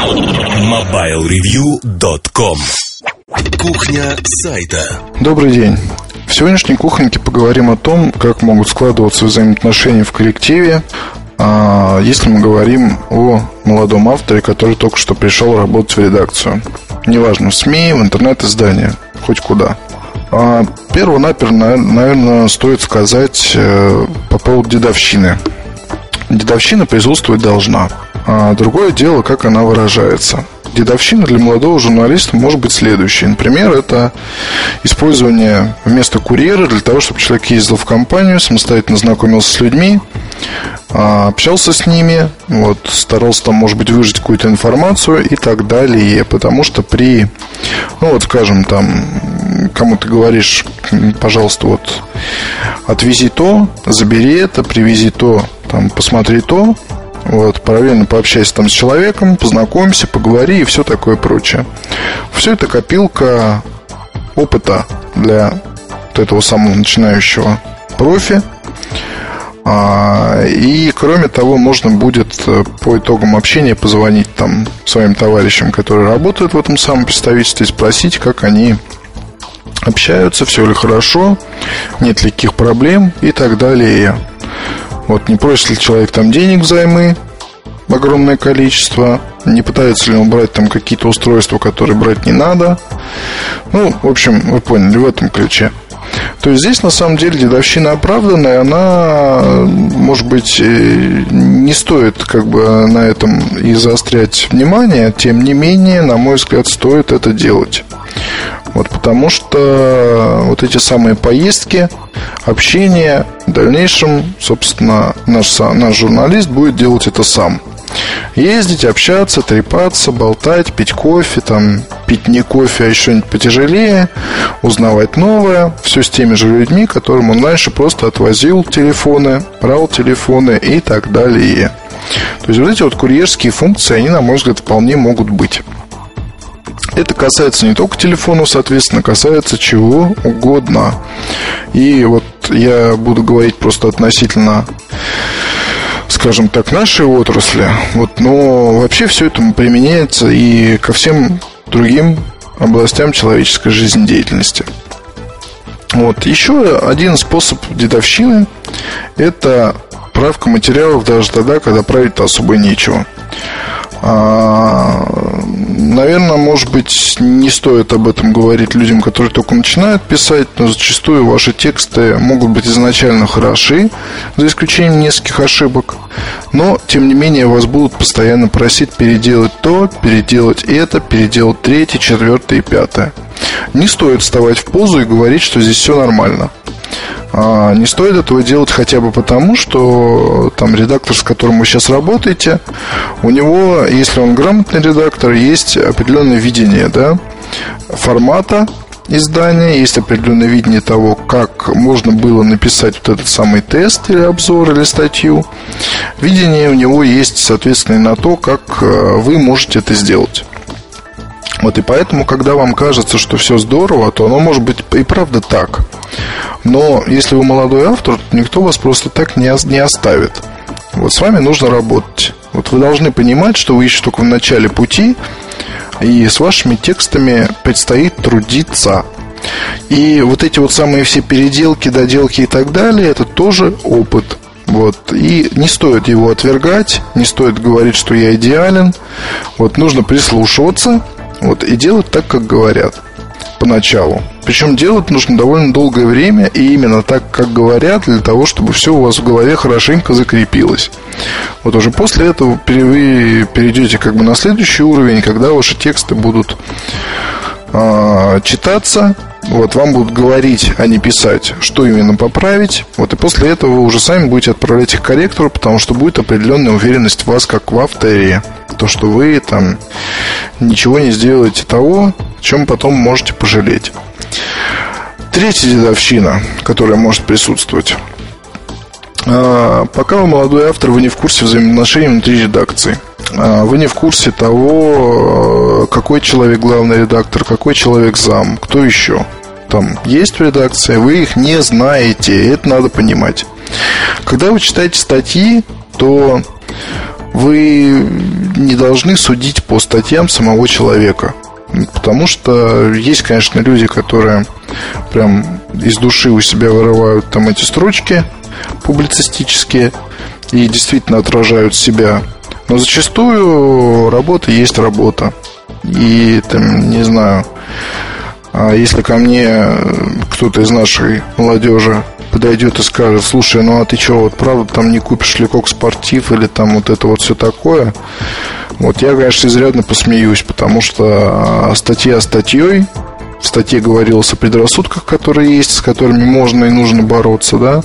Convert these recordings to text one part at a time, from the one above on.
MobileReview.com Кухня сайта Добрый день. В сегодняшней кухоньке поговорим о том, как могут складываться взаимоотношения в коллективе, а, если мы говорим о молодом авторе, который только что пришел работать в редакцию. Неважно, в СМИ, в интернет-издание, хоть куда. А, Перво-наперво, наверное, стоит сказать э, по поводу дедовщины. Дедовщина присутствовать должна. А другое дело, как она выражается. Дедовщина для молодого журналиста может быть следующей. Например, это использование вместо курьера для того, чтобы человек ездил в компанию, самостоятельно знакомился с людьми, а, общался с ними, вот, старался там, может быть, выжить какую-то информацию и так далее. Потому что при, ну вот, скажем, там, кому ты говоришь, пожалуйста, вот, отвези то, забери это, привези то, там, посмотри то, вот, параллельно пообщайся там с человеком, познакомься, поговори и все такое прочее. Все это копилка опыта для вот этого самого начинающего профи. А, и кроме того, можно будет э, по итогам общения позвонить там своим товарищам, которые работают в этом самом представительстве, и спросить, как они общаются, все ли хорошо, нет ли каких проблем и так далее. Вот не просит ли человек там денег взаймы, огромное количество, не пытается ли он брать там какие-то устройства, которые брать не надо. Ну, в общем, вы поняли, в этом ключе. То есть здесь на самом деле дедовщина оправданная, она, может быть, не стоит как бы на этом и заострять внимание, тем не менее, на мой взгляд, стоит это делать. Вот потому что вот эти самые поездки, общение, в дальнейшем, собственно, наш, наш журналист будет делать это сам. Ездить, общаться, трепаться, болтать, пить кофе, там, пить не кофе, а что-нибудь потяжелее, узнавать новое. Все с теми же людьми, которым он раньше просто отвозил телефоны, брал телефоны и так далее. То есть вот эти вот курьерские функции, они, на мой взгляд, вполне могут быть. Это касается не только телефонов, соответственно, касается чего угодно. И вот я буду говорить просто относительно скажем так, нашей отрасли. Вот, но вообще все это применяется и ко всем другим областям человеческой жизнедеятельности. Вот. Еще один способ дедовщины – это правка материалов даже тогда, когда править-то особо нечего. Наверное, может быть, не стоит об этом говорить людям, которые только начинают писать, но зачастую ваши тексты могут быть изначально хороши, за исключением нескольких ошибок. Но, тем не менее, вас будут постоянно просить переделать то, переделать это, переделать третье, четвертое и пятое. Не стоит вставать в позу и говорить, что здесь все нормально. А, не стоит этого делать хотя бы потому, что там редактор, с которым вы сейчас работаете, у него, если он грамотный редактор, есть определенное видение да, формата издания, есть определенное видение того, как можно было написать вот этот самый тест или обзор или статью. Видение у него есть, соответственно, и на то, как э, вы можете это сделать. Вот и поэтому, когда вам кажется, что все здорово, то оно может быть и правда так. Но если вы молодой автор, то никто вас просто так не, не оставит. Вот с вами нужно работать. Вот вы должны понимать, что вы еще только в начале пути, и с вашими текстами предстоит трудиться. И вот эти вот самые все переделки, доделки и так далее, это тоже опыт. Вот. И не стоит его отвергать, не стоит говорить, что я идеален. Вот нужно прислушиваться вот, и делать так, как говорят поначалу. Причем делать нужно довольно долгое время и именно так, как говорят, для того, чтобы все у вас в голове хорошенько закрепилось. Вот уже после этого вы перейдете как бы на следующий уровень, когда ваши тексты будут э, читаться, вот, вам будут говорить, а не писать, что именно поправить. Вот, и после этого вы уже сами будете отправлять их к корректору, потому что будет определенная уверенность в вас, как в авторе. То, что вы там ничего не сделаете того, чем потом можете пожалеть. Третья дедовщина, которая может присутствовать. А, пока вы молодой автор, вы не в курсе взаимоотношений внутри редакции. А, вы не в курсе того, какой человек главный редактор, какой человек зам, кто еще там есть в редакции, вы их не знаете, это надо понимать. Когда вы читаете статьи, то вы не должны судить по статьям самого человека. Потому что есть, конечно, люди, которые прям из души у себя вырывают там эти строчки публицистические и действительно отражают себя. Но зачастую работа есть работа. И там, не знаю, а если ко мне кто-то из нашей молодежи подойдет и скажет, слушай, ну а ты что, вот правда там не купишь ли кок спортив или там вот это вот все такое, вот я, конечно, изрядно посмеюсь, потому что а, статья статьей, в статье говорилось о предрассудках, которые есть, с которыми можно и нужно бороться, да,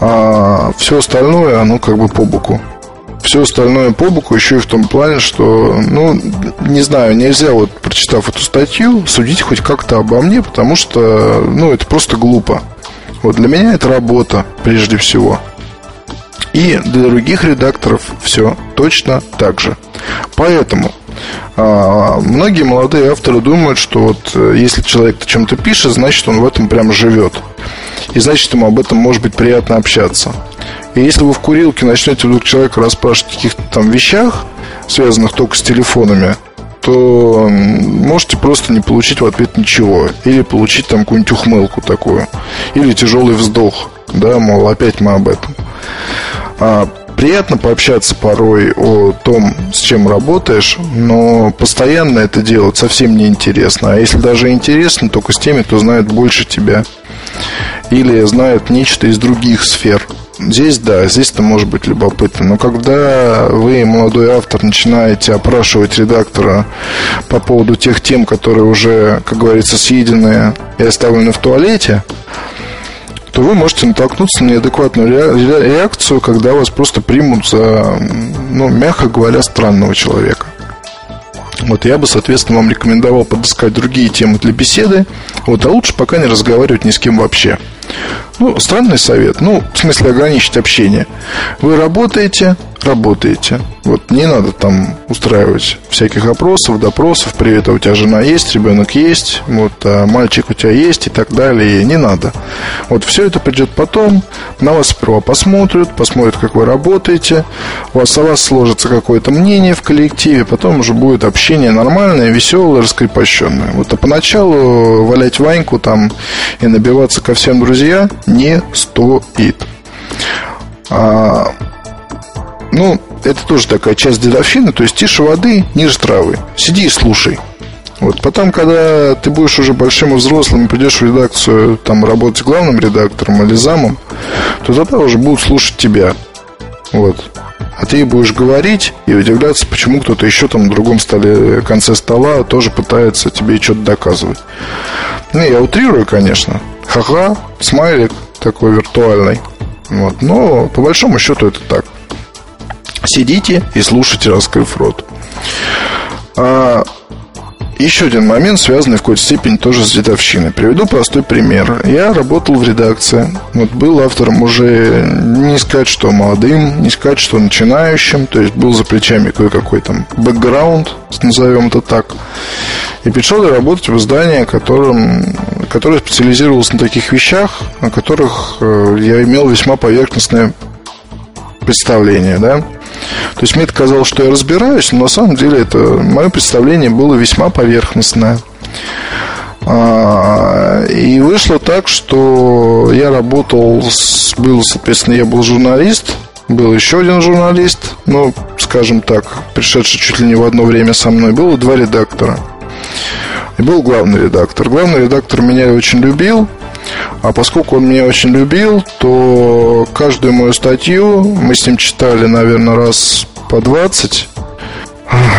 а все остальное, оно как бы по боку. Все остальное по боку еще и в том плане, что, ну, не знаю, нельзя вот, прочитав эту статью, судить хоть как-то обо мне, потому что, ну, это просто глупо. Вот для меня это работа, прежде всего. И для других редакторов все точно так же. Поэтому а, многие молодые авторы думают, что вот э, если человек чем-то пишет, значит он в этом прямо живет. И значит ему об этом может быть приятно общаться. И если вы в курилке начнете вдруг человека расспрашивать о каких-то там вещах, связанных только с телефонами, то можете просто не получить в ответ ничего. Или получить там какую-нибудь ухмылку такую. Или тяжелый вздох. Да, мол, опять мы об этом. А, приятно пообщаться порой о том, с чем работаешь, но постоянно это делать совсем не интересно. А если даже интересно, только с теми, кто знает больше тебя. Или знает нечто из других сфер. Здесь да, здесь это может быть любопытно. Но когда вы, молодой автор, начинаете опрашивать редактора по поводу тех тем, которые уже, как говорится, съедены и оставлены в туалете, то вы можете натолкнуться на неадекватную реакцию, когда вас просто примут за, ну, мягко говоря, странного человека. Вот я бы, соответственно, вам рекомендовал подыскать другие темы для беседы. Вот, а лучше пока не разговаривать ни с кем вообще. Ну, странный совет. Ну, в смысле ограничить общение. Вы работаете, работаете. Вот не надо там устраивать всяких опросов, допросов. Привет, а у тебя жена есть, ребенок есть, вот а мальчик у тебя есть и так далее. Не надо. Вот все это придет потом. На вас сперва посмотрят, посмотрят, как вы работаете. У вас о вас сложится какое-то мнение в коллективе. Потом уже будет общение нормальное, веселое, раскрепощенное. Вот а поначалу валять Ваньку там и набиваться ко всем друзьям не стоит. А, ну, это тоже такая часть дедовщины, то есть тише воды, ниже травы. Сиди и слушай. Вот потом, когда ты будешь уже большим и взрослым и придешь в редакцию там работать главным редактором или замом, то тогда уже будут слушать тебя. Вот. А ты будешь говорить и удивляться, почему кто-то еще там на другом столе, конце стола тоже пытается тебе что-то доказывать. Ну, я утрирую, конечно. Ха-ха, смайлик такой виртуальный. Вот. Но по большому счету это так. Сидите и слушайте, раскрыв рот. А, еще один момент, связанный в какой-то степени тоже с дедовщиной. Приведу простой пример. Я работал в редакции. Вот был автором уже, не сказать, что молодым, не сказать, что начинающим. То есть был за плечами кое-какой там бэкграунд, назовем это так. И пришел я работать в издание, которым, которое специализировалось на таких вещах, о которых э, я имел весьма поверхностное представление, да. То есть мне это казалось, что я разбираюсь, но на самом деле это мое представление было весьма поверхностное. А, и вышло так, что я работал, с, был, соответственно, я был журналист, был еще один журналист, ну, скажем так, пришедший чуть ли не в одно время со мной, было два редактора. И был главный редактор. Главный редактор меня очень любил, а поскольку он меня очень любил, то каждую мою статью мы с ним читали, наверное, раз по 20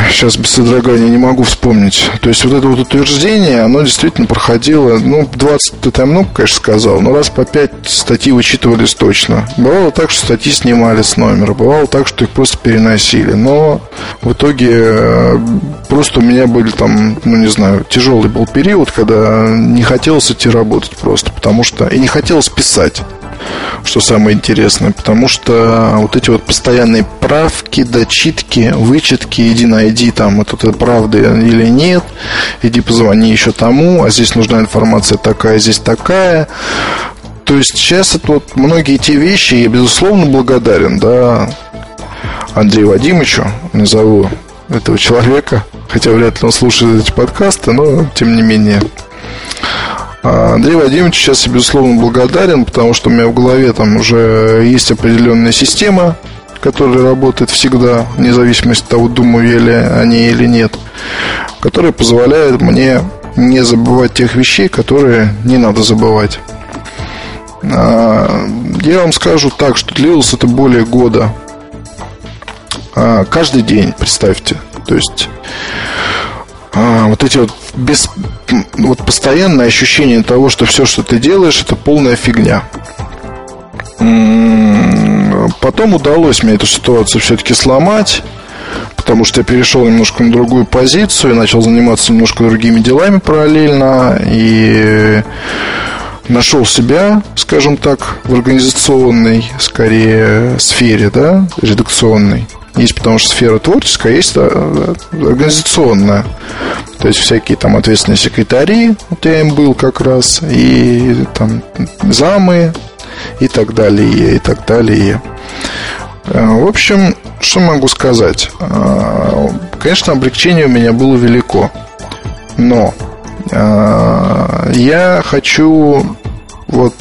Сейчас без содрогания не могу вспомнить. То есть вот это вот утверждение, оно действительно проходило, ну, 20 это я много, конечно, сказал, но раз по 5 статьи вычитывались точно. Бывало так, что статьи снимали с номера, бывало так, что их просто переносили. Но в итоге э, просто у меня были там, ну, не знаю, тяжелый был период, когда не хотелось идти работать просто, потому что... И не хотелось писать что самое интересное, потому что вот эти вот постоянные правки, дочитки, вычетки, иди найди там, это, это правда или нет, иди позвони еще тому, а здесь нужна информация такая, здесь такая. То есть сейчас это вот многие те вещи, я безусловно благодарен, да, Андрею Вадимовичу, назову этого человека, хотя вряд ли он слушает эти подкасты, но тем не менее. А Андрей Вадимович сейчас я, безусловно, благодарен, потому что у меня в голове там уже есть определенная система, которая работает всегда, вне зависимости от того, думаю я ли о ней или нет, которая позволяет мне не забывать тех вещей, которые не надо забывать. А, я вам скажу так, что длилось это более года. А, каждый день, представьте. То есть а, вот эти вот без, вот постоянное ощущение того, что все, что ты делаешь, это полная фигня. Потом удалось мне эту ситуацию все-таки сломать, потому что я перешел немножко на другую позицию, начал заниматься немножко другими делами параллельно и нашел себя, скажем так, в организационной, скорее, сфере, да, редакционной. Есть потому что сфера творческая, есть э, организационная. То есть всякие там ответственные секретари, вот я им был как раз, и там замы, и так далее, и так далее. Э, в общем, что могу сказать? Э, конечно, облегчение у меня было велико. Но я хочу вот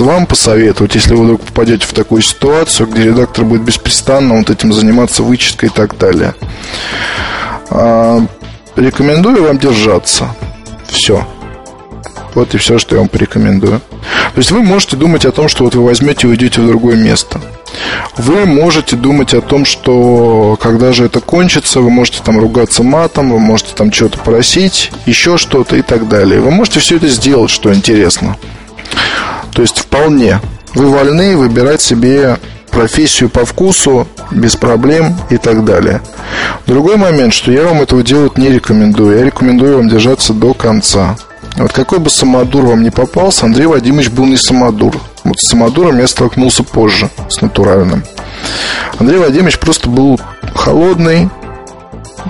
вам посоветовать, если вы вдруг попадете в такую ситуацию, где редактор будет беспрестанно вот этим заниматься вычеткой и так далее. А, рекомендую вам держаться. Все. Вот и все, что я вам порекомендую. То есть вы можете думать о том, что вот вы возьмете и уйдете в другое место. Вы можете думать о том, что когда же это кончится, вы можете там ругаться матом, вы можете там что-то просить, еще что-то и так далее. Вы можете все это сделать, что интересно. То есть вполне вы вольны выбирать себе профессию по вкусу, без проблем и так далее. Другой момент, что я вам этого делать не рекомендую. Я рекомендую вам держаться до конца. Вот какой бы самодур вам не попался, Андрей Вадимович был не самодур. Вот с самодуром я столкнулся позже, с натуральным. Андрей Вадимович просто был холодный,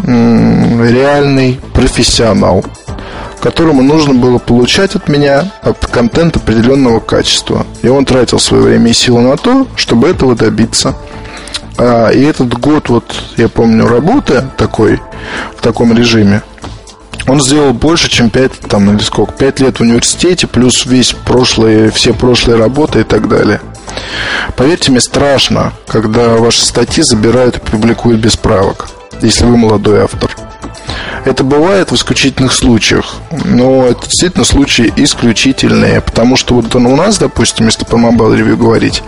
реальный профессионал которому нужно было получать от меня от контента определенного качества. И он тратил свое время и силы на то, чтобы этого добиться. А, и этот год, вот я помню, работы такой, в таком режиме, он сделал больше, чем 5, там, или сколько, 5 лет в университете, плюс весь прошлые, все прошлые работы и так далее. Поверьте мне, страшно, когда ваши статьи забирают и публикуют без правок, если вы молодой автор. Это бывает в исключительных случаях, но это действительно случаи исключительные, потому что вот у нас, допустим, если по Mobile Review говорить,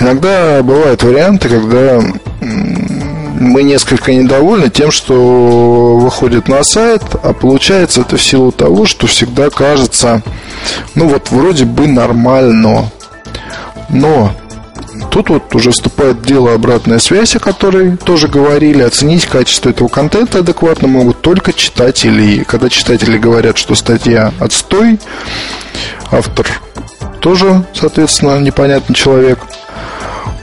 иногда бывают варианты, когда мы несколько недовольны тем, что выходит на сайт, а получается это в силу того, что всегда кажется, ну вот вроде бы нормально, но Тут вот уже вступает дело обратная связь, о которой тоже говорили. Оценить качество этого контента адекватно могут только читатели. Когда читатели говорят, что статья отстой, автор тоже, соответственно, непонятный человек,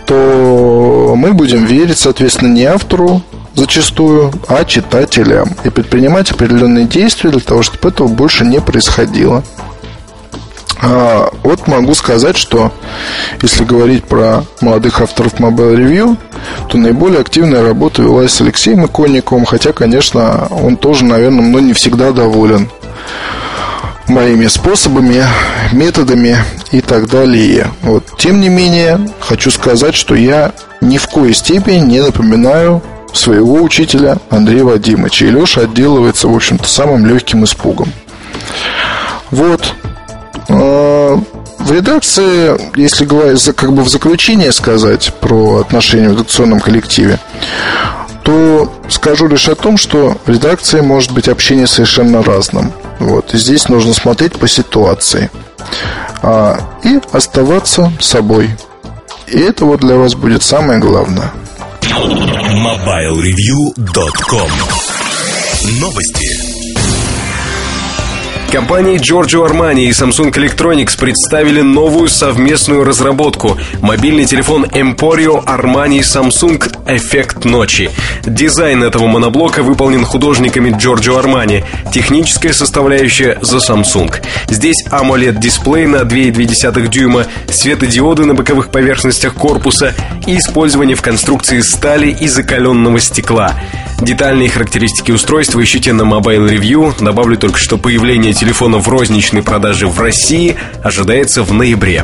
то мы будем верить, соответственно, не автору зачастую, а читателям и предпринимать определенные действия для того, чтобы этого больше не происходило. А, вот могу сказать, что если говорить про молодых авторов Mobile Review, то наиболее активная работа велась с Алексеем Иконниковым, хотя, конечно, он тоже, наверное, но не всегда доволен моими способами, методами и так далее. Вот. Тем не менее, хочу сказать, что я ни в коей степени не напоминаю своего учителя Андрея Вадимовича. И Леша отделывается, в общем-то, самым легким испугом. Вот. В редакции, если говорить, как бы в заключение сказать про отношения в редакционном коллективе, то скажу лишь о том, что в редакции может быть общение совершенно разным. Вот. И здесь нужно смотреть по ситуации. А, и оставаться собой. И это вот для вас будет самое главное. MobileReview.com Новости. Компании Giorgio Armani и Samsung Electronics представили новую совместную разработку – мобильный телефон Emporio Armani Samsung «Эффект ночи». Дизайн этого моноблока выполнен художниками Giorgio Armani, техническая составляющая за Samsung. Здесь AMOLED-дисплей на 2,2 дюйма, светодиоды на боковых поверхностях корпуса и использование в конструкции стали и закаленного стекла. Детальные характеристики устройства ищите на Mobile Review. Добавлю только, что появление телефона в розничной продаже в России ожидается в ноябре.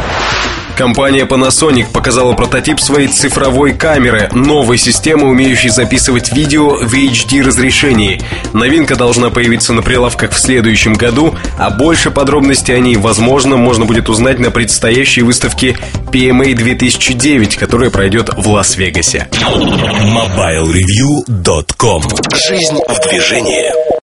Компания Panasonic показала прототип своей цифровой камеры, новой системы, умеющей записывать видео в HD разрешении. Новинка должна появиться на прилавках в следующем году, а больше подробностей о ней, возможно, можно будет узнать на предстоящей выставке PMA 2009, которая пройдет в Лас-Вегасе. MobileReview.com Жизнь в движении